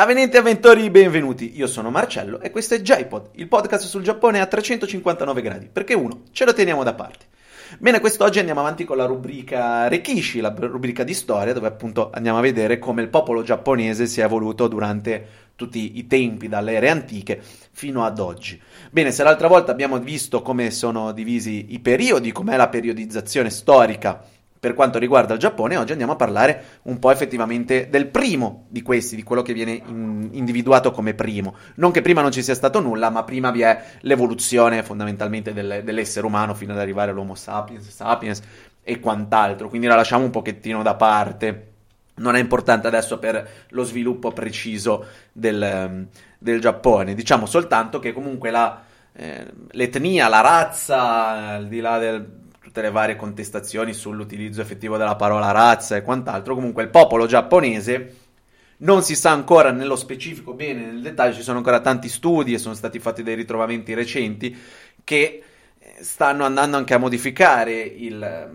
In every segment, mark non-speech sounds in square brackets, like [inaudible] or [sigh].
Avvenenti avventori, benvenuti. Io sono Marcello e questo è JPod, il podcast sul Giappone a 359 gradi, perché uno, ce lo teniamo da parte. Bene, quest'oggi andiamo avanti con la rubrica Rekishi, la rubrica di storia, dove appunto andiamo a vedere come il popolo giapponese si è evoluto durante tutti i tempi, dalle ere antiche fino ad oggi. Bene, se l'altra volta abbiamo visto come sono divisi i periodi, com'è la periodizzazione storica per quanto riguarda il Giappone, oggi andiamo a parlare un po' effettivamente del primo di questi, di quello che viene in, individuato come primo. Non che prima non ci sia stato nulla, ma prima vi è l'evoluzione fondamentalmente del, dell'essere umano fino ad arrivare all'Homo sapiens, sapiens e quant'altro. Quindi la lasciamo un pochettino da parte. Non è importante adesso per lo sviluppo preciso del, del Giappone. Diciamo soltanto che comunque la, eh, l'etnia, la razza, al di là del tutte le varie contestazioni sull'utilizzo effettivo della parola razza e quant'altro, comunque il popolo giapponese non si sa ancora nello specifico bene, nel dettaglio, ci sono ancora tanti studi e sono stati fatti dei ritrovamenti recenti che eh, stanno andando anche a modificare il,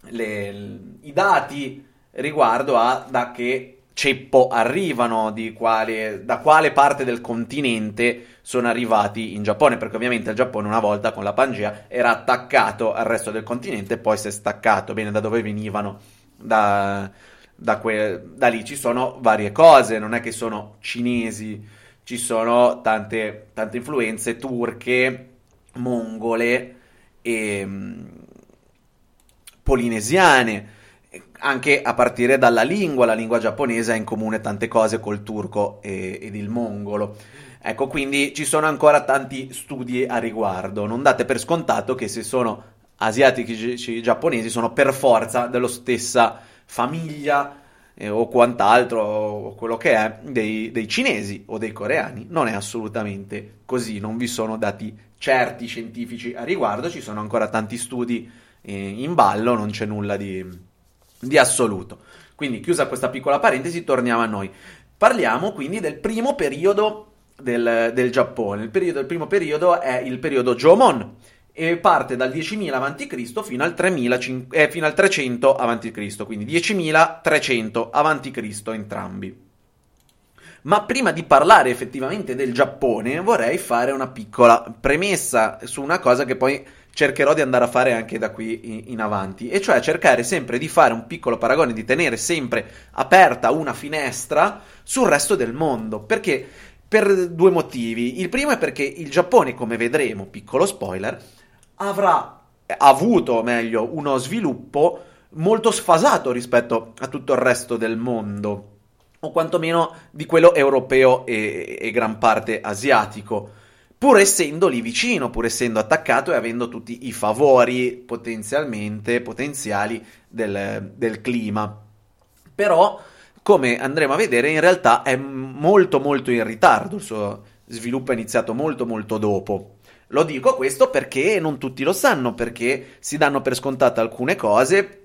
le, i dati riguardo a da che ceppo arrivano, quale, da quale parte del continente sono arrivati in Giappone, perché ovviamente il Giappone una volta con la Pangea era attaccato al resto del continente e poi si è staccato, bene, da dove venivano, da, da, que- da lì. Ci sono varie cose, non è che sono cinesi, ci sono tante, tante influenze turche, mongole e mh, polinesiane anche a partire dalla lingua, la lingua giapponese ha in comune tante cose col turco e, ed il mongolo. Ecco, quindi ci sono ancora tanti studi a riguardo. Non date per scontato che se sono asiatici giapponesi sono per forza della stessa famiglia eh, o quant'altro, o quello che è, dei, dei cinesi o dei coreani. Non è assolutamente così, non vi sono dati certi scientifici a riguardo, ci sono ancora tanti studi eh, in ballo, non c'è nulla di di assoluto. Quindi chiusa questa piccola parentesi, torniamo a noi. Parliamo quindi del primo periodo del, del Giappone. Il, periodo, il, primo periodo è il periodo Jomon e parte dal 10.000 a.C. fino al, 3000, eh, fino al 300 a.C., quindi 10.300 a.C. entrambi. Ma prima di parlare effettivamente del Giappone, vorrei fare una piccola premessa su una cosa che poi cercherò di andare a fare anche da qui in avanti, e cioè cercare sempre di fare un piccolo paragone, di tenere sempre aperta una finestra sul resto del mondo, perché? Per due motivi. Il primo è perché il Giappone, come vedremo, piccolo spoiler, avrà avuto, meglio, uno sviluppo molto sfasato rispetto a tutto il resto del mondo, o quantomeno di quello europeo e, e gran parte asiatico pur essendo lì vicino, pur essendo attaccato e avendo tutti i favori potenzialmente potenziali del, del clima. Però, come andremo a vedere, in realtà è molto molto in ritardo, il suo sviluppo è iniziato molto molto dopo. Lo dico questo perché non tutti lo sanno, perché si danno per scontate alcune cose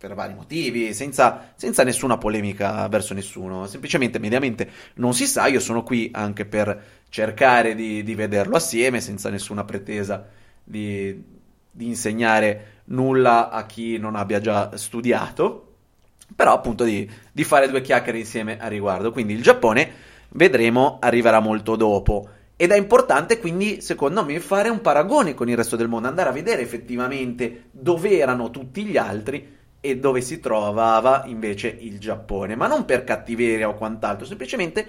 per vari motivi, senza, senza, nessuna polemica verso nessuno, semplicemente mediamente non si sa, io sono qui anche per cercare di, di vederlo assieme, senza nessuna pretesa di, di, insegnare nulla a chi non abbia già studiato, però appunto di, di fare due chiacchiere insieme a riguardo. Quindi il Giappone, vedremo, arriverà molto dopo. Ed è importante quindi, secondo me, fare un paragone con il resto del mondo, andare a vedere effettivamente dove erano tutti gli altri e dove si trovava invece il Giappone, ma non per cattiveria o quant'altro, semplicemente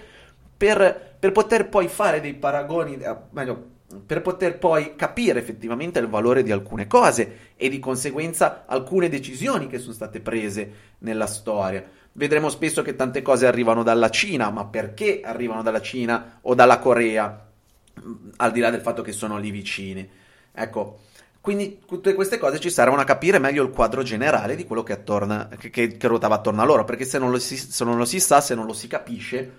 per, per poter poi fare dei paragoni, eh, meglio, per poter poi capire effettivamente il valore di alcune cose e di conseguenza alcune decisioni che sono state prese nella storia. Vedremo spesso che tante cose arrivano dalla Cina, ma perché arrivano dalla Cina o dalla Corea? Al di là del fatto che sono lì vicine. Ecco, quindi tutte queste cose ci servono a capire meglio il quadro generale di quello che, attorna, che, che, che ruotava attorno a loro, perché se non, si, se non, lo si, sa, se non lo si capisce,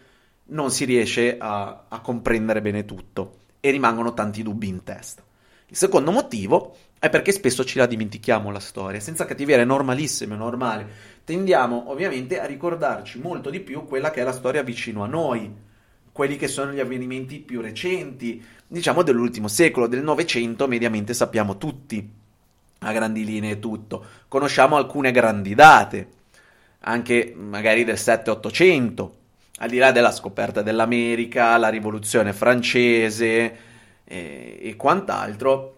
non si riesce a, a comprendere bene tutto e rimangono tanti dubbi in testa. Il secondo motivo è perché spesso ci la dimentichiamo la storia, senza cattiveria, è normalissimo, è normale. Tendiamo ovviamente a ricordarci molto di più quella che è la storia vicino a noi, quelli che sono gli avvenimenti più recenti, diciamo dell'ultimo secolo, del Novecento, mediamente sappiamo tutti, a grandi linee tutto. Conosciamo alcune grandi date, anche magari del 7-800, al di là della scoperta dell'America, la rivoluzione francese e, e quant'altro,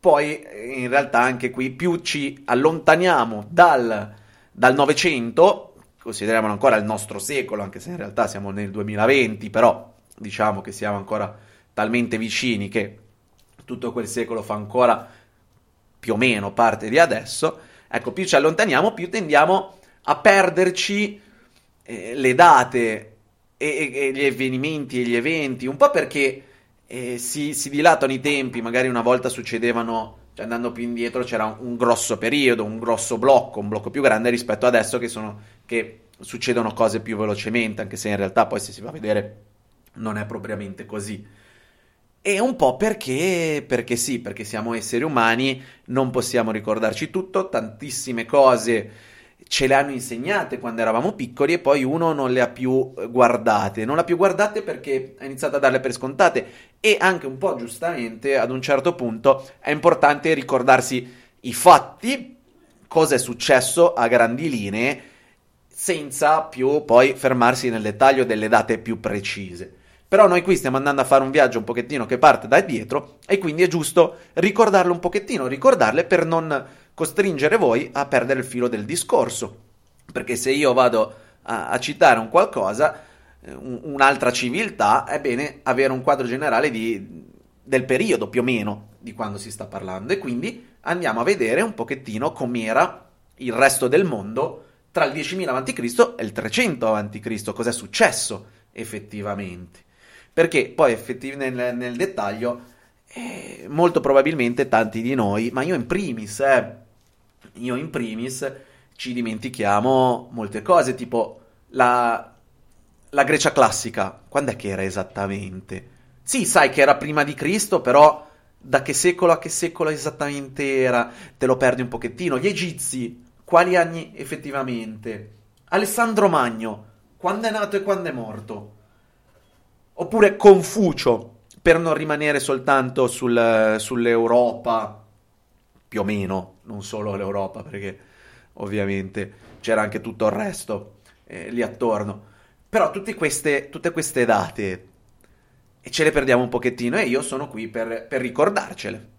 poi in realtà anche qui più ci allontaniamo dal Novecento, consideriamolo ancora il nostro secolo, anche se in realtà siamo nel 2020, però diciamo che siamo ancora talmente vicini che tutto quel secolo fa ancora più o meno parte di adesso, ecco, più ci allontaniamo, più tendiamo a perderci eh, le date e, e, gli avvenimenti e gli eventi, un po' perché eh, si, si, dilatano i tempi, magari una volta succedevano, cioè andando più indietro c'era un, un, grosso periodo, un grosso blocco, un blocco più grande rispetto adesso che, sono, che succedono cose più velocemente, anche se in realtà poi se si va a vedere non è propriamente così. E un po' perché, perché sì, perché siamo esseri umani, non possiamo ricordarci tutto, tantissime cose ce le hanno insegnate quando eravamo piccoli e poi uno non le ha più guardate. Non le ha più guardate perché ha iniziato a darle per scontate e anche un po' giustamente ad un certo punto è importante ricordarsi i fatti, cosa è successo a grandi linee, senza più poi fermarsi nel dettaglio delle date più precise. Però noi qui stiamo andando a fare un viaggio un pochettino che parte da dietro e quindi è giusto ricordarle un pochettino, ricordarle per non costringere voi a perdere il filo del discorso. Perché se io vado a, a citare un qualcosa, eh, un, un'altra civiltà, è bene avere un quadro generale di, del periodo più o meno di quando si sta parlando e quindi andiamo a vedere un pochettino com'era il resto del mondo tra il 10.000 a.C. e il 300 a.C. Cos'è successo effettivamente? Perché poi effettiv- nel, nel, dettaglio, eh, molto probabilmente tanti di noi, ma io in primis, eh, io in primis, ci dimentichiamo molte cose, tipo la, la Grecia classica, quando è che era esattamente? Sì, sai che era prima di Cristo, però da che secolo a che secolo esattamente era? Te lo perdi un pochettino. Gli egizi, quali anni effettivamente? Alessandro Magno, quando è nato e quando è morto? Oppure Confucio, per non rimanere soltanto sul, sull'Europa, più o meno, non solo l'Europa, perché ovviamente c'era anche tutto il resto eh, lì attorno. Però tutte queste, tutte queste date e ce le perdiamo un pochettino e io sono qui per, per ricordarcele.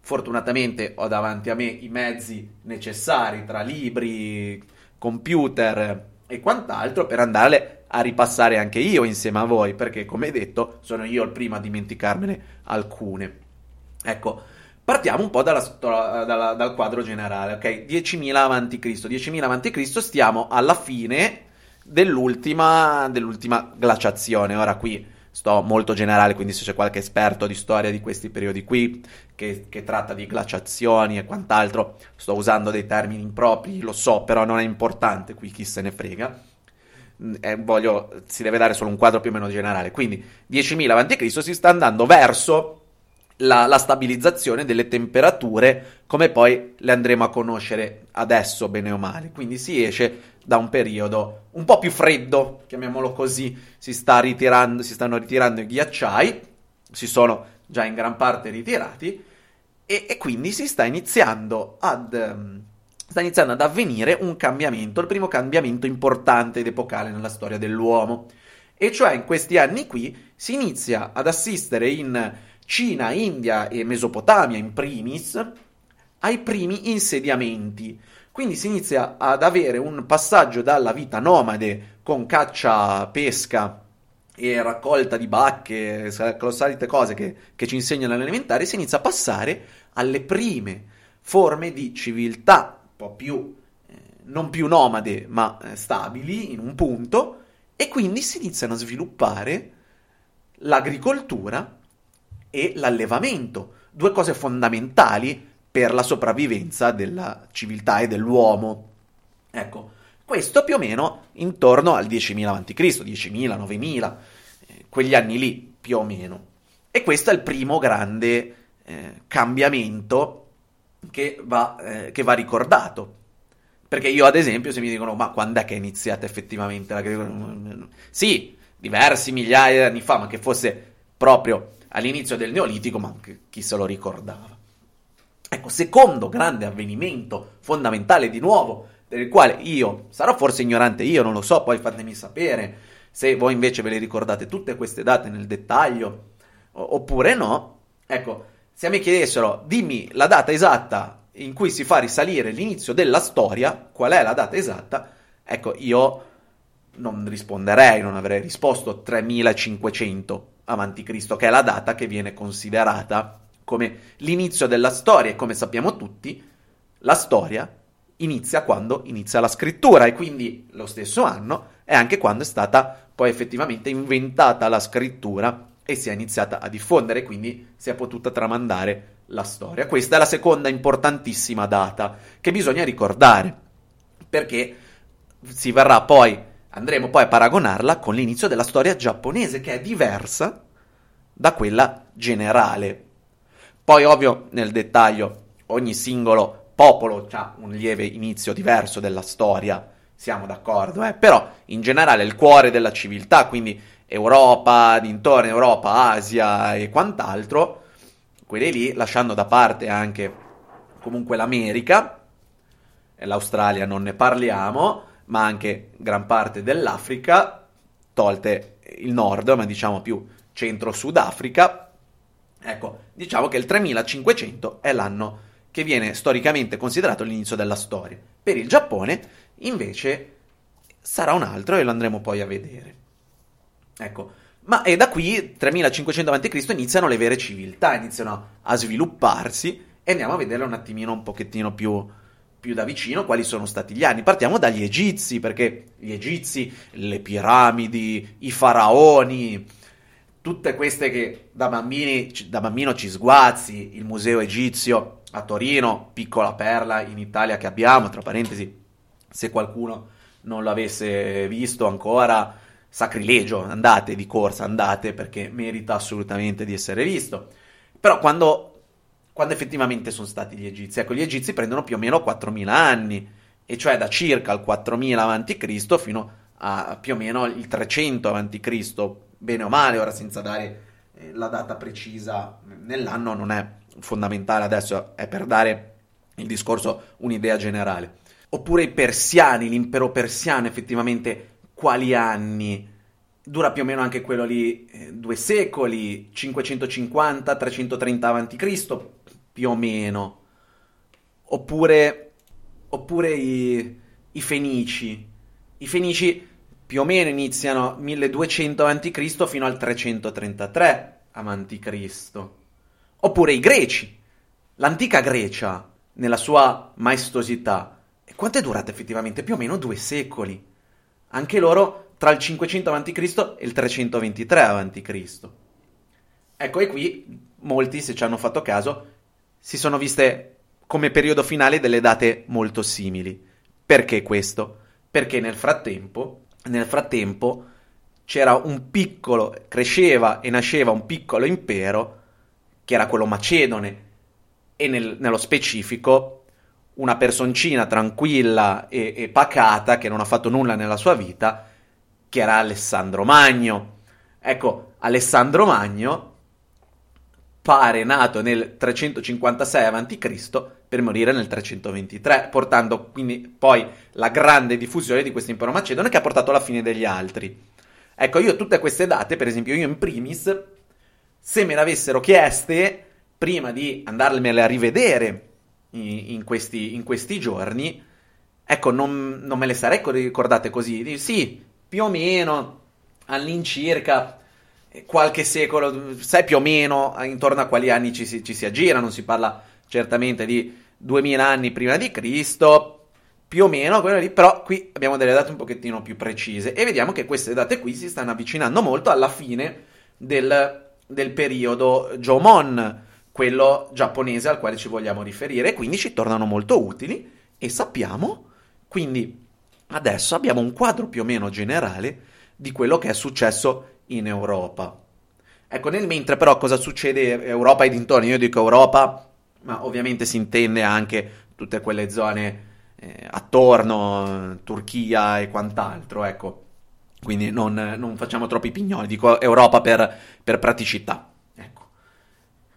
Fortunatamente ho davanti a me i mezzi necessari tra libri, computer e quant'altro per andare a ripassare anche io insieme a voi, perché come detto sono io il primo a dimenticarmene alcune. Ecco, partiamo un po' dalla, dalla, dal quadro generale, ok? 10.000 a.C., 10.000 a.C. stiamo alla fine dell'ultima, dell'ultima glaciazione, ora qui sto molto generale, quindi se c'è qualche esperto di storia di questi periodi qui che, che, tratta di glaciazioni e quant'altro, sto usando dei termini impropri, lo so, però non è importante qui chi se ne frega eh, voglio, si deve dare solo un quadro più o meno generale. Quindi 10.000 a.C. si sta andando verso la, la, stabilizzazione delle temperature, come poi le andremo a conoscere adesso, bene o male. Quindi si esce da un periodo un po' più freddo, chiamiamolo così, si, sta ritirando, si stanno ritirando i ghiacciai, si sono già in gran parte ritirati, e, e quindi si sta iniziando ad. Um, sta iniziando ad avvenire un cambiamento, il primo cambiamento importante ed epocale nella storia dell'uomo. E cioè in questi anni qui si inizia ad assistere in Cina, India e Mesopotamia in primis ai primi insediamenti. Quindi si inizia ad avere un passaggio dalla vita nomade con caccia, pesca e raccolta di bacche, solite cose che, che ci insegnano all'elementare, si inizia a passare alle prime forme di civiltà po' più, eh, non più nomade, ma eh, stabili in un punto, e quindi si iniziano a sviluppare l'agricoltura e l'allevamento, due cose fondamentali per la sopravvivenza della civiltà e dell'uomo. Ecco, questo più o meno intorno al 10.000 a.C., 10.000, 9.000, eh, quegli anni lì più o meno. E questo è il primo grande eh, cambiamento che va, eh, che va ricordato. Perché io, ad esempio, se mi dicono, ma quando è che è iniziata effettivamente l'agricoltura? Sì, diversi migliaia di anni fa, ma che fosse proprio all'inizio del Neolitico, ma chi se lo ricordava? Ecco, secondo grande avvenimento fondamentale di nuovo del quale io sarò forse ignorante io, non lo so, poi fatemi sapere se voi invece ve le ricordate tutte queste date nel dettaglio oppure no. Ecco, se mi chiedessero dimmi la data esatta in cui si fa risalire l'inizio della storia, qual è la data esatta? Ecco, io non risponderei, non avrei risposto 3500 Cristo, che è la data che viene considerata come l'inizio della storia e come sappiamo tutti, la storia inizia quando inizia la scrittura e quindi lo stesso anno è anche quando è stata poi effettivamente inventata la scrittura e si è iniziata a diffondere, quindi si è potuta tramandare la storia. Questa è la seconda importantissima data che bisogna ricordare, perché si verrà poi, andremo poi a paragonarla con l'inizio della storia giapponese, che è diversa da quella generale. Poi, ovvio, nel dettaglio, ogni singolo popolo ha un lieve inizio diverso della storia, siamo d'accordo, eh? però in generale il cuore della civiltà, quindi Europa, dintorni Europa, Asia e quant'altro, quelli lì, lasciando da parte anche comunque l'America, e l'Australia non ne parliamo, ma anche gran parte dell'Africa, tolte il nord, ma diciamo più centro-sud Africa, ecco, diciamo che il 3500 è l'anno che viene storicamente considerato l'inizio della storia. Per il Giappone, invece, sarà un altro e lo andremo poi a vedere. Ecco, ma è da qui, 3500 a.C., iniziano le vere civiltà, iniziano a svilupparsi e andiamo a vedere un attimino un pochettino più, più da vicino quali sono stati gli anni. Partiamo dagli egizi, perché gli egizi, le piramidi, i faraoni, tutte queste che da, bambini, da bambino ci sguazzi, il museo egizio a Torino, piccola perla in Italia che abbiamo, tra parentesi, se qualcuno non l'avesse visto ancora, sacrilegio, andate di corsa, andate perché merita assolutamente di essere visto. Però quando, quando effettivamente sono stati gli egizi, ecco, gli egizi prendono più o meno 4.000 anni, e cioè da circa il 4.000 a.C. fino a più o meno il 300 a.C., bene o male, ora senza dare eh, la data precisa nell'anno non è fondamentale adesso, è per dare il discorso un'idea generale. Oppure i persiani, l'impero persiano effettivamente quali anni? Dura più o meno anche quello lì eh, due secoli, 550-330 a.C., più o meno. Oppure, oppure i, i Fenici. I Fenici più o meno iniziano 1200 a.C. fino al 333 a.C. Oppure i greci, l'antica Grecia, nella sua maestosità. E quanto è durata effettivamente? Più o meno due secoli. Anche loro tra il 500 a.C. e il 323 a.C. Ecco, e qui molti, se ci hanno fatto caso, si sono viste come periodo finale delle date molto simili. Perché questo? Perché nel frattempo nel frattempo c'era un piccolo, cresceva e nasceva un piccolo impero che era quello macedone e nel, nello specifico una personcina tranquilla e, e, pacata che non ha fatto nulla nella sua vita, che era Alessandro Magno. Ecco, Alessandro Magno pare nato nel 356 a.C. per morire nel 323, portando quindi poi la grande diffusione di questo impero macedone che ha portato alla fine degli altri. Ecco, io tutte queste date, per esempio io in primis, se me le avessero chieste prima di andarmele a rivedere in, in, questi, in questi, giorni, ecco, non, non, me le sarei ricordate così. Sì, più o meno all'incirca qualche secolo, sai più o meno intorno a quali anni ci si, ci si aggira, non si parla certamente di 2000 anni prima di Cristo, più o meno quello lì, però qui abbiamo delle date un pochettino più precise e vediamo che queste date qui si stanno avvicinando molto alla fine del, del periodo Jomon, quello giapponese al quale ci vogliamo riferire, quindi ci tornano molto utili e sappiamo, quindi adesso abbiamo un quadro più o meno generale di quello che è successo in Europa. Ecco, nel mentre però cosa succede Europa e dintorni? Io dico Europa, ma ovviamente si intende anche tutte quelle zone eh, attorno, Turchia e quant'altro, ecco. Quindi non, non facciamo troppi pignoli, dico Europa per, per praticità. Ecco.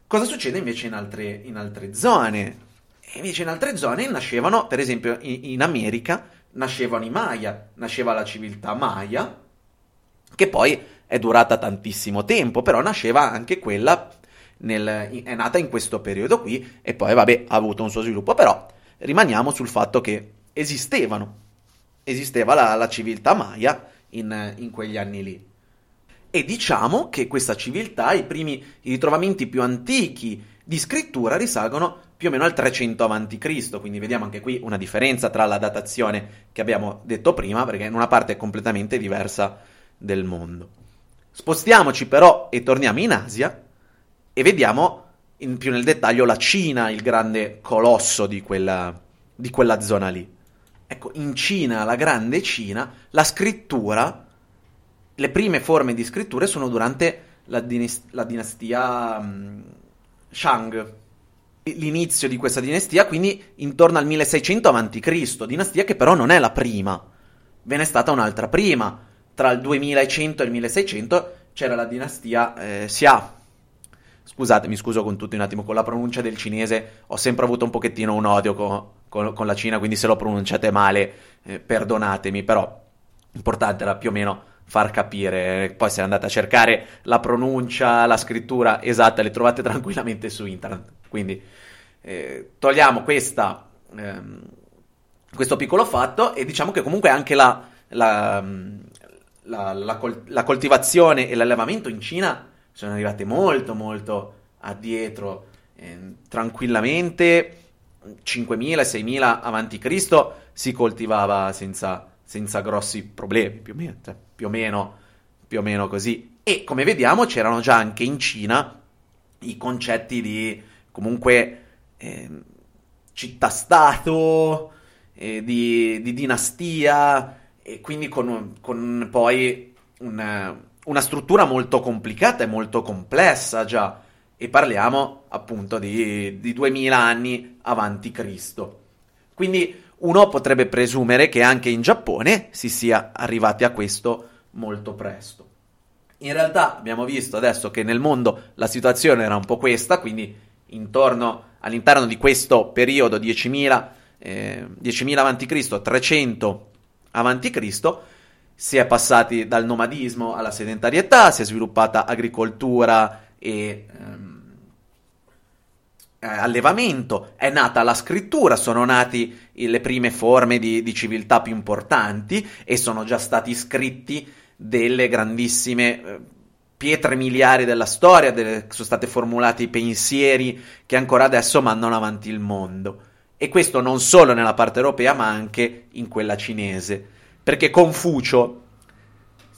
Cosa succede invece in altre, in altre zone? E invece in altre zone nascevano, per esempio in, in America, nascevano i Maya, nasceva la civiltà Maya, che poi è durata tantissimo tempo, però nasceva anche quella, nel, è nata in questo periodo qui e poi vabbè ha avuto un suo sviluppo, però rimaniamo sul fatto che esistevano, esisteva la, la civiltà Maya in, in quegli anni lì. E diciamo che questa civiltà, i primi ritrovamenti più antichi di scrittura risalgono più o meno al 300 a.C., quindi vediamo anche qui una differenza tra la datazione che abbiamo detto prima, perché in una parte è completamente diversa del mondo. Spostiamoci però e torniamo in Asia e vediamo in più nel dettaglio la Cina, il grande colosso di quella, di quella zona lì. Ecco, in Cina, la grande Cina, la scrittura le prime forme di scritture sono durante la, dinast- la dinastia um, Shang. L'inizio di questa dinastia, quindi intorno al 1600 a.C., dinastia che però non è la prima. Ve n'è stata un'altra prima. Tra il 2100 e il 1600 c'era la dinastia eh, Xia. Scusate, mi scuso con tutti un attimo, con la pronuncia del cinese ho sempre avuto un pochettino un odio con, con, con la Cina, quindi se lo pronunciate male, eh, perdonatemi, però l'importante era più o meno far capire. Poi se andate a cercare la pronuncia, la scrittura esatta, le trovate [laughs] tranquillamente su internet. Quindi eh, togliamo questa, ehm, questo piccolo fatto e diciamo che comunque anche la, la, la, la col- coltivazione e l'allevamento in Cina sono arrivate molto molto addietro. Eh, tranquillamente 5.000-6.000 avanti Cristo si coltivava senza, senza grossi problemi, più o meno. Cioè più o meno, più o meno così. E come vediamo c'erano già anche in Cina i concetti di comunque eh, città-stato, eh, di, di, dinastia, e quindi con, con poi una, una struttura molto complicata e molto complessa già. E parliamo appunto di, di 2000 anni avanti Cristo. Quindi uno potrebbe presumere che anche in Giappone si sia arrivati a questo molto presto. In realtà abbiamo visto adesso che nel mondo la situazione era un po' questa, quindi intorno all'interno di questo periodo 10.000, eh, 10.000 a.C., 300 a.C., si è passati dal nomadismo alla sedentarietà, si è sviluppata agricoltura e ehm, eh, allevamento, è nata la scrittura, sono nate le prime forme di, di civiltà più importanti e sono già stati scritti delle grandissime eh, pietre miliari della storia, delle, sono state formulate i pensieri che ancora adesso mandano avanti il mondo. E questo non solo nella parte europea, ma anche in quella cinese. Perché Confucio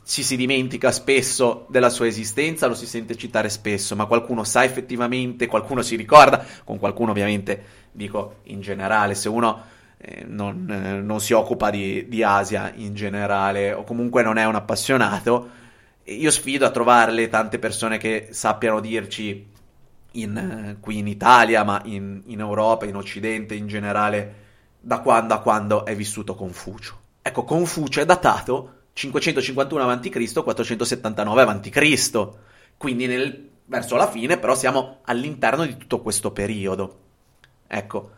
ci si dimentica spesso della sua esistenza, lo si sente citare spesso, ma qualcuno sa effettivamente, qualcuno si ricorda, con qualcuno ovviamente dico in generale, se uno eh, non, eh, non, si occupa di, di, Asia in generale o comunque non è un appassionato, io sfido a trovarle tante persone che sappiano dirci in, eh, qui in Italia, ma in, in, Europa, in Occidente in generale, da quando a quando è vissuto Confucio. Ecco, Confucio è datato 551 a.C., 479 a.C., quindi nel, verso la fine, però siamo all'interno di tutto questo periodo. Ecco,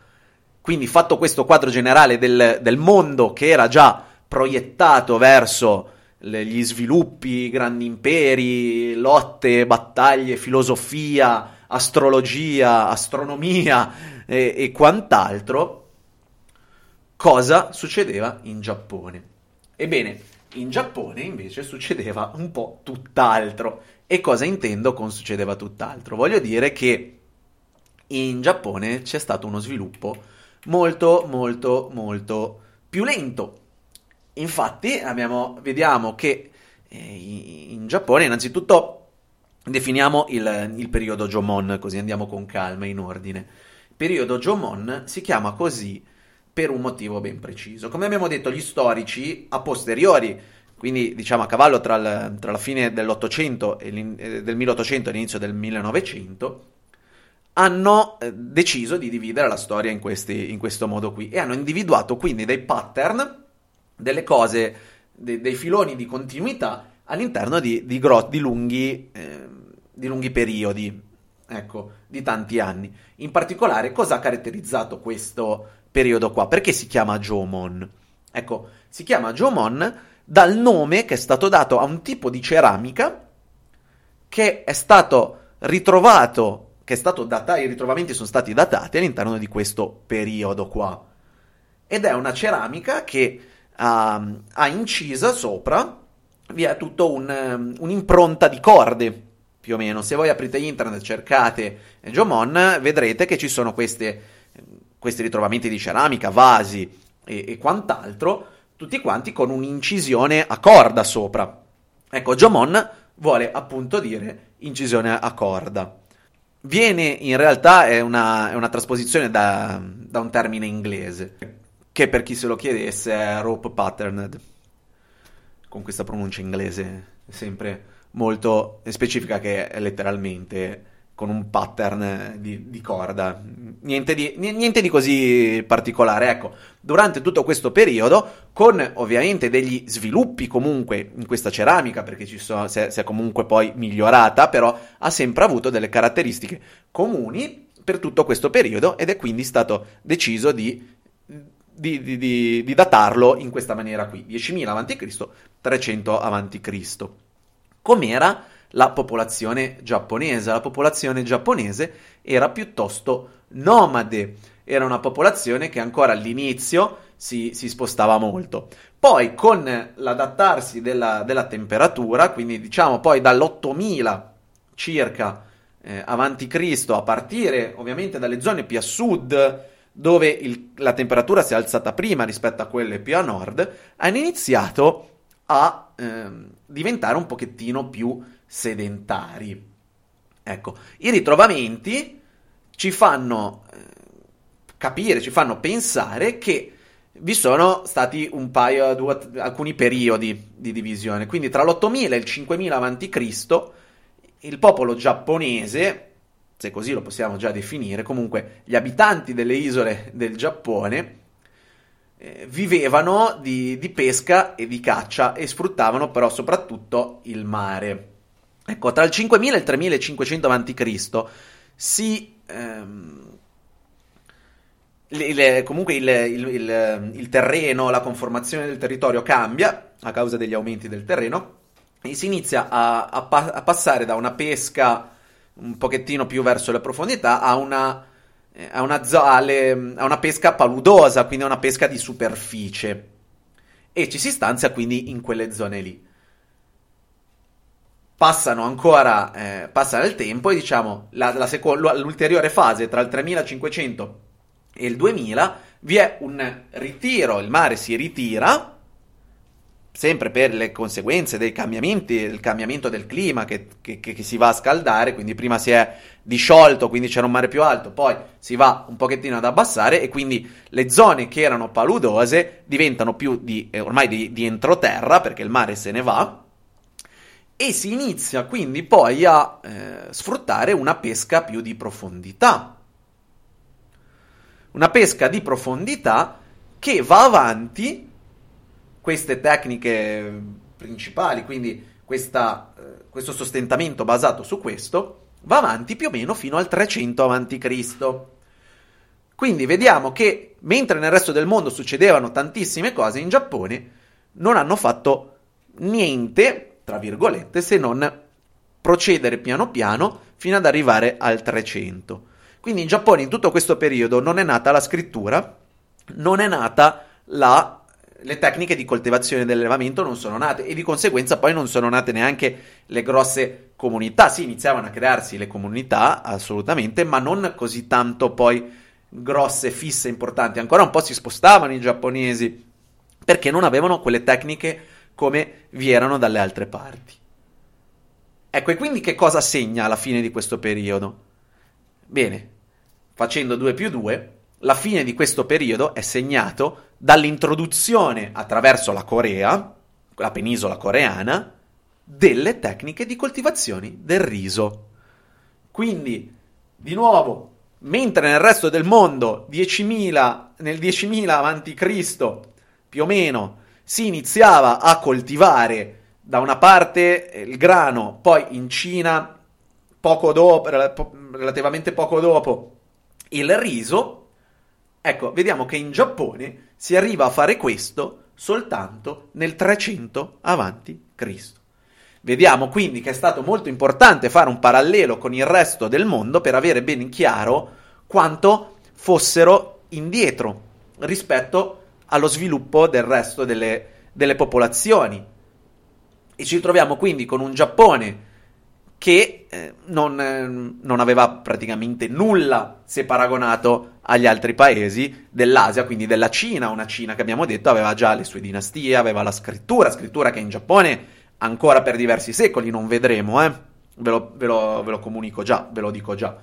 quindi fatto questo quadro generale del, del mondo che era già proiettato verso le, gli sviluppi, grandi imperi, lotte, battaglie, filosofia, astrologia, astronomia e, e quant'altro, cosa succedeva in Giappone? Ebbene, in Giappone invece succedeva un po' tutt'altro. E cosa intendo con succedeva tutt'altro? Voglio dire che in Giappone c'è stato uno sviluppo molto molto molto più lento. Infatti abbiamo, vediamo che eh, in Giappone innanzitutto definiamo il, il periodo Jomon, così andiamo con calma in ordine. Il periodo Jomon si chiama così per un motivo ben preciso. Come abbiamo detto, gli storici a posteriori, quindi diciamo a cavallo tra, il, tra la fine dell'Ottocento e eh, del 1800 e l'inizio del 1900, hanno eh, deciso di dividere la storia in, questi, in, questo modo qui e hanno individuato quindi dei pattern, delle cose, de, dei filoni di continuità all'interno di, di, gro- di, lunghi, eh, di lunghi periodi ecco, di tanti anni. In particolare, cosa ha caratterizzato questo periodo qua? Perché si chiama Jomon? Ecco, si chiama Jomon dal nome che è stato dato a un tipo di ceramica che è stato ritrovato, che è stato datato, i ritrovamenti sono stati datati all'interno di questo periodo qua. Ed è una ceramica che uh, ha incisa sopra, vi è tutto un, um, un'impronta di corde, più o meno. Se voi aprite internet e cercate Jomon, vedrete che ci sono queste, questi ritrovamenti di ceramica, vasi e, e quant'altro, tutti quanti con un'incisione a corda sopra. Ecco, Jomon vuole appunto dire incisione a corda. Viene in realtà è una, è una trasposizione da, da, un termine inglese, che per chi se lo chiedesse è rope patterned, con questa pronuncia inglese sempre molto specifica che è letteralmente con un pattern di, di corda. Niente di, niente di, così particolare. Ecco, durante tutto questo periodo, con ovviamente degli sviluppi comunque in questa ceramica, perché ci sono, si, è, si è comunque poi migliorata, però ha sempre avuto delle caratteristiche comuni per tutto questo periodo ed è quindi stato deciso di di, di, di, di, datarlo in questa maniera qui, 10.000 a.C., 300 a.C. Com'era la popolazione giapponese. La popolazione giapponese era piuttosto nomade, era una popolazione che ancora all'inizio si, si spostava molto. Poi con l'adattarsi della, della, temperatura, quindi diciamo poi dall'8000 circa eh, avanti Cristo, a partire ovviamente dalle zone più a sud, dove il, la temperatura si è alzata prima rispetto a quelle più a nord, hanno iniziato a eh, diventare un pochettino più sedentari. Ecco, i ritrovamenti ci fanno eh, capire, ci fanno pensare che vi sono stati un paio, due, alcuni periodi di divisione. Quindi tra l'8000 e il 5000 a.C. il popolo giapponese, se così lo possiamo già definire, comunque gli abitanti delle isole del Giappone eh, vivevano di, di pesca e di caccia e sfruttavano però soprattutto il mare. Ecco, tra il 5000 e il 3500 a.C. si... Ehm, il, comunque il, il, il, terreno, la conformazione del territorio cambia a causa degli aumenti del terreno e si inizia a, a, pa- a passare da una pesca un pochettino più verso le profondità a una, a una, zale, a una pesca paludosa, quindi a una pesca di superficie. E ci si stanzia quindi in quelle zone lì passano ancora, eh, passa il tempo e diciamo la, la seco- l'ulteriore fase tra il 3500 e il 2000 vi è un ritiro, il mare si ritira, sempre per le conseguenze dei cambiamenti, del cambiamento del clima che, che, che, si va a scaldare, quindi prima si è disciolto, quindi c'era un mare più alto, poi si va un pochettino ad abbassare e quindi le zone che erano paludose diventano più di, eh, ormai di, di entroterra perché il mare se ne va e si inizia quindi poi a eh, sfruttare una pesca più di profondità. Una pesca di profondità che va avanti, queste tecniche principali, quindi questa, eh, questo sostentamento basato su questo, va avanti più o meno fino al 300 a.C. Quindi vediamo che mentre nel resto del mondo succedevano tantissime cose, in Giappone non hanno fatto niente tra virgolette, se non procedere piano piano fino ad arrivare al 300. Quindi in Giappone in tutto questo periodo non è nata la scrittura, non è nata la le tecniche di coltivazione dell'allevamento non sono nate e di conseguenza poi non sono nate neanche le grosse comunità. Sì, iniziavano a crearsi le comunità, assolutamente, ma non così tanto poi grosse, fisse, importanti. Ancora un po' si spostavano i giapponesi perché non avevano quelle tecniche come vi erano dalle altre parti. Ecco, e quindi che cosa segna alla fine di questo periodo? Bene, facendo 2 più 2, la fine di questo periodo è segnato dall'introduzione attraverso la Corea, la penisola coreana, delle tecniche di coltivazione del riso. Quindi, di nuovo, mentre nel resto del mondo 10.000, nel 10.000 a.C., più o meno, si iniziava a coltivare da una parte il grano, poi in Cina poco dopo, relativamente poco dopo il riso, ecco, vediamo che in Giappone si arriva a fare questo soltanto nel 300 avanti Cristo. Vediamo quindi che è stato molto importante fare un parallelo con il resto del mondo per avere ben chiaro quanto fossero indietro rispetto allo sviluppo del resto delle, delle popolazioni. E ci troviamo quindi con un Giappone che eh, non, eh, non, aveva praticamente nulla se paragonato agli altri paesi dell'Asia, quindi della Cina, una Cina che abbiamo detto aveva già le sue dinastie, aveva la scrittura, scrittura che in Giappone ancora per diversi secoli non vedremo, eh? ve, lo, ve, lo, ve lo comunico già, ve lo dico già,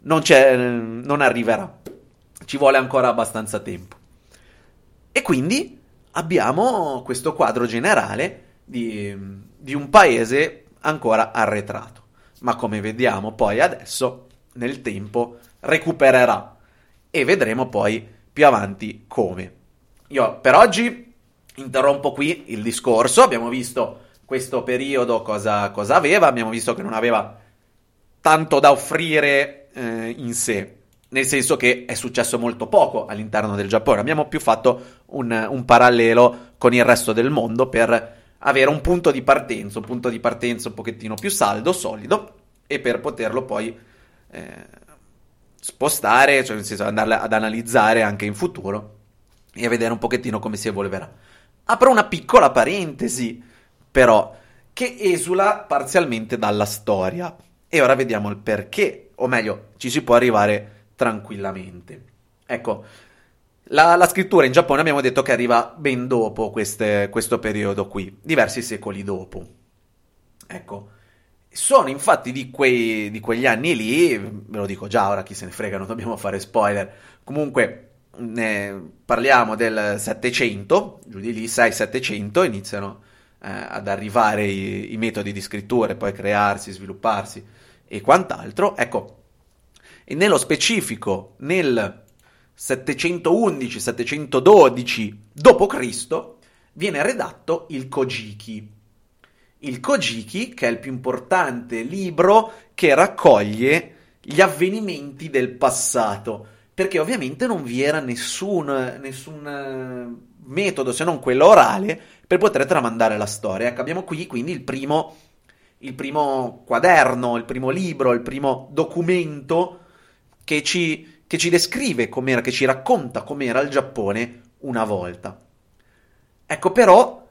non, c'è, non arriverà, ci vuole ancora abbastanza tempo. E quindi abbiamo questo quadro generale di, di un paese ancora arretrato. Ma come vediamo poi adesso, nel tempo, recupererà. E vedremo poi più avanti come. Io per oggi interrompo qui il discorso. Abbiamo visto questo periodo cosa, cosa aveva. Abbiamo visto che non aveva tanto da offrire eh, in sé nel senso che è successo molto poco all'interno del Giappone. Abbiamo più fatto un, un, parallelo con il resto del mondo per avere un punto di partenza, un punto di partenza un pochettino più saldo, solido, e per poterlo poi eh, spostare, cioè nel senso andare ad analizzare anche in futuro e vedere un pochettino come si evolverà. Apro una piccola parentesi, però, che esula parzialmente dalla storia. E ora vediamo il perché, o meglio, ci si può arrivare tranquillamente. Ecco, la, la, scrittura in Giappone abbiamo detto che arriva ben dopo queste, questo periodo qui, diversi secoli dopo. Ecco, sono infatti di, quei, di quegli anni lì, ve lo dico già, ora chi se ne frega, non dobbiamo fare spoiler. Comunque, parliamo del 700, giù di lì, 6-700, iniziano eh, ad arrivare i, i metodi di scrittura e poi crearsi, svilupparsi e quant'altro. Ecco, e nello specifico nel 711-712 d.C. viene redatto il Kojiki. Il Kojiki, che è il più importante libro che raccoglie gli avvenimenti del passato, perché ovviamente non vi era nessun, nessun eh, metodo se non quello orale per poter tramandare la storia. Ecco, abbiamo qui quindi il primo, il primo quaderno, il primo libro, il primo documento che ci, che ci descrive com'era, che ci racconta com'era il Giappone una volta. Ecco, però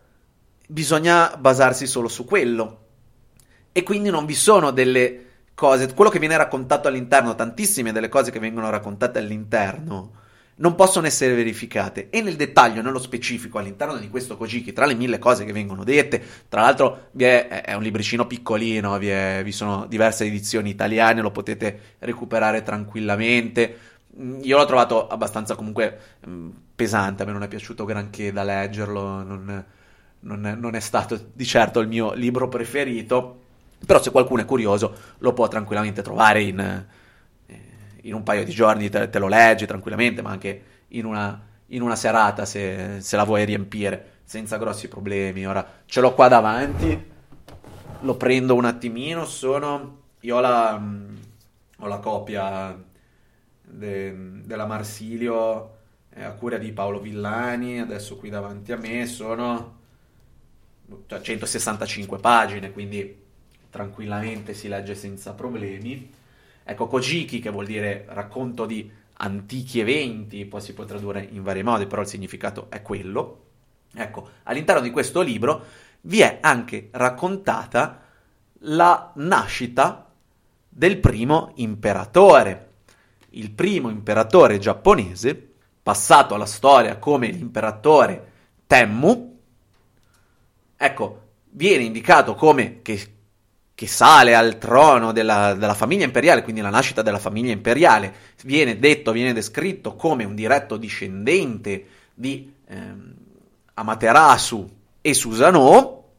bisogna basarsi solo su quello. E quindi non vi sono delle cose, quello che viene raccontato all'interno, tantissime delle cose che vengono raccontate all'interno, non possono essere verificate. E nel dettaglio, nello specifico, all'interno di questo Kojiki, tra le mille cose che vengono dette, tra l'altro è, è, un libricino piccolino, vi, è, vi, sono diverse edizioni italiane, lo potete recuperare tranquillamente. Mm, io l'ho trovato abbastanza comunque mm, pesante, a me non è piaciuto granché da leggerlo, non, non, non è stato di certo il mio libro preferito, però se qualcuno è curioso lo può tranquillamente trovare in in un paio di giorni te, te lo leggi tranquillamente, ma anche in una, in una serata se, se, la vuoi riempire senza grossi problemi. Ora ce l'ho qua davanti, lo prendo un attimino. Sono io ho la, mm, ho la copia de, della Marsilio eh, a cura di Paolo Villani. Adesso qui davanti a me sono cioè, 165 pagine, quindi tranquillamente si legge senza problemi. Ecco, Kojiki, che vuol dire racconto di antichi eventi, poi si può tradurre in vari modi, però il significato è quello. Ecco, all'interno di questo libro vi è anche raccontata la nascita del primo imperatore. Il primo imperatore giapponese, passato alla storia come l'imperatore Temmu, ecco, viene indicato come che che sale al trono della, della, famiglia imperiale, quindi la nascita della famiglia imperiale, viene detto, viene descritto come un diretto discendente di ehm, Amaterasu e Susanoo,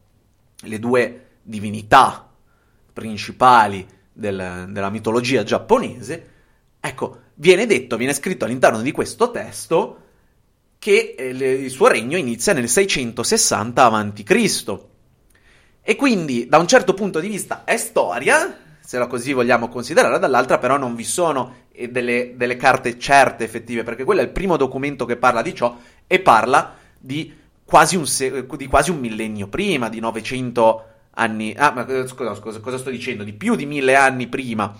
le due divinità principali del, della mitologia giapponese, ecco, viene detto, viene scritto all'interno di questo testo che eh, il suo regno inizia nel 660 a.C. E quindi, da un certo punto di vista, è storia, se la così vogliamo considerare, dall'altra però non vi sono eh, delle, delle carte certe effettive, perché quello è il primo documento che parla di ciò e parla di quasi un, se- di quasi un millennio prima, di 900 anni... Ah, ma eh, scusa, scusa, cosa sto dicendo? Di più di mille anni prima.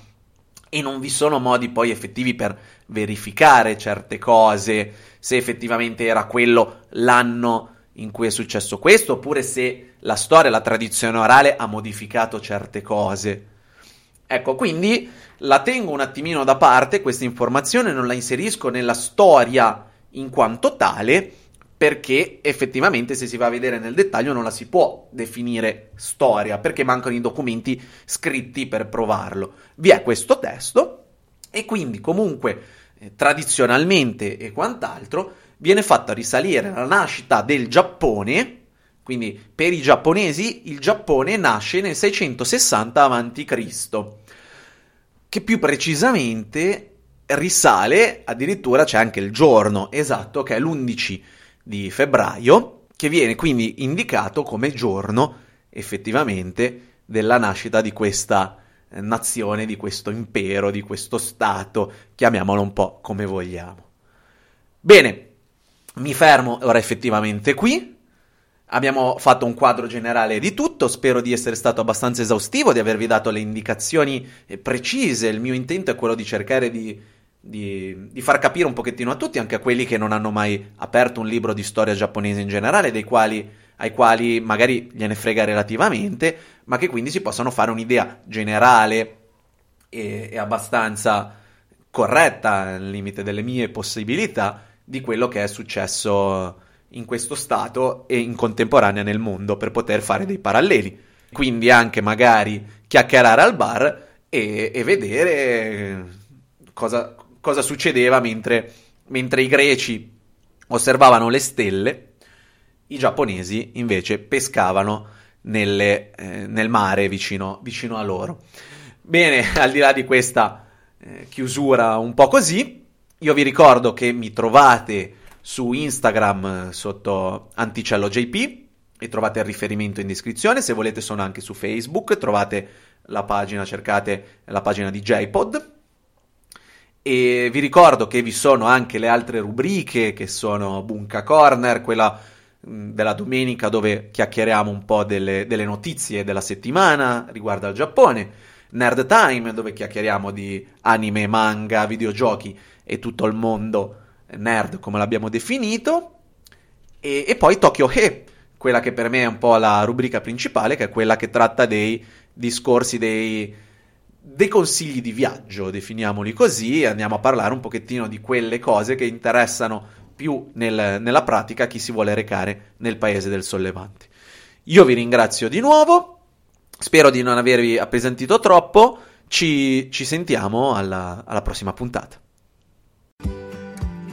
E non vi sono modi poi effettivi per verificare certe cose, se effettivamente era quello l'anno in cui è successo questo, oppure se la storia, la tradizione orale ha modificato certe cose. Ecco, quindi la tengo un attimino da parte, questa informazione non la inserisco nella storia in quanto tale, perché effettivamente se si va a vedere nel dettaglio non la si può definire storia, perché mancano i documenti scritti per provarlo. Vi è questo testo e quindi comunque eh, tradizionalmente e quant'altro viene fatta risalire la nascita del Giappone, quindi per i giapponesi il Giappone nasce nel 660 a.C., che più precisamente risale, addirittura c'è anche il giorno esatto, che è l'11 di febbraio, che viene quindi indicato come giorno effettivamente della nascita di questa eh, nazione, di questo impero, di questo Stato, chiamiamolo un po' come vogliamo. Bene, mi fermo ora effettivamente qui. Abbiamo fatto un quadro generale di tutto, spero di essere stato abbastanza esaustivo, di avervi dato le indicazioni eh, precise. Il mio intento è quello di cercare di di, di, far capire un pochettino a tutti, anche a quelli che non hanno mai aperto un libro di storia giapponese in generale, quali, ai quali magari gliene frega relativamente, ma che quindi si possano fare un'idea generale e, e abbastanza corretta, nel limite delle mie possibilità, di quello che è successo in questo stato e in contemporanea nel mondo per poter fare dei paralleli. Quindi anche magari chiacchierare al bar e, e vedere cosa, cosa succedeva mentre, mentre i greci osservavano le stelle, i giapponesi invece pescavano nelle, eh, nel mare vicino, vicino, a loro. Bene, [laughs] al di là di questa eh, chiusura un po' così, io vi ricordo che mi trovate su Instagram sotto AnticelloJP e trovate il riferimento in descrizione. Se volete sono anche su Facebook, trovate la pagina, cercate la pagina di JPod e vi ricordo che vi sono anche le altre rubriche che sono Bunka Corner, quella della domenica dove chiacchieriamo un po' delle, delle, notizie della settimana riguardo al Giappone, Nerd Time dove chiacchieriamo di anime, manga, videogiochi e tutto il mondo nerd come l'abbiamo definito, e, e poi Tokyo He, quella che per me è un po' la rubrica principale, che è quella che tratta dei discorsi dei dei consigli di viaggio, definiamoli così, e andiamo a parlare un pochettino di quelle cose che interessano più nel, nella pratica chi si vuole recare nel paese del sollevante. Io vi ringrazio di nuovo, spero di non avervi appesantito troppo, ci, ci sentiamo alla, alla prossima puntata.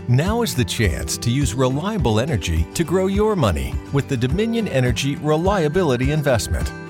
Now is the chance to use reliable energy to grow your money with the Dominion Energy Reliability Investment.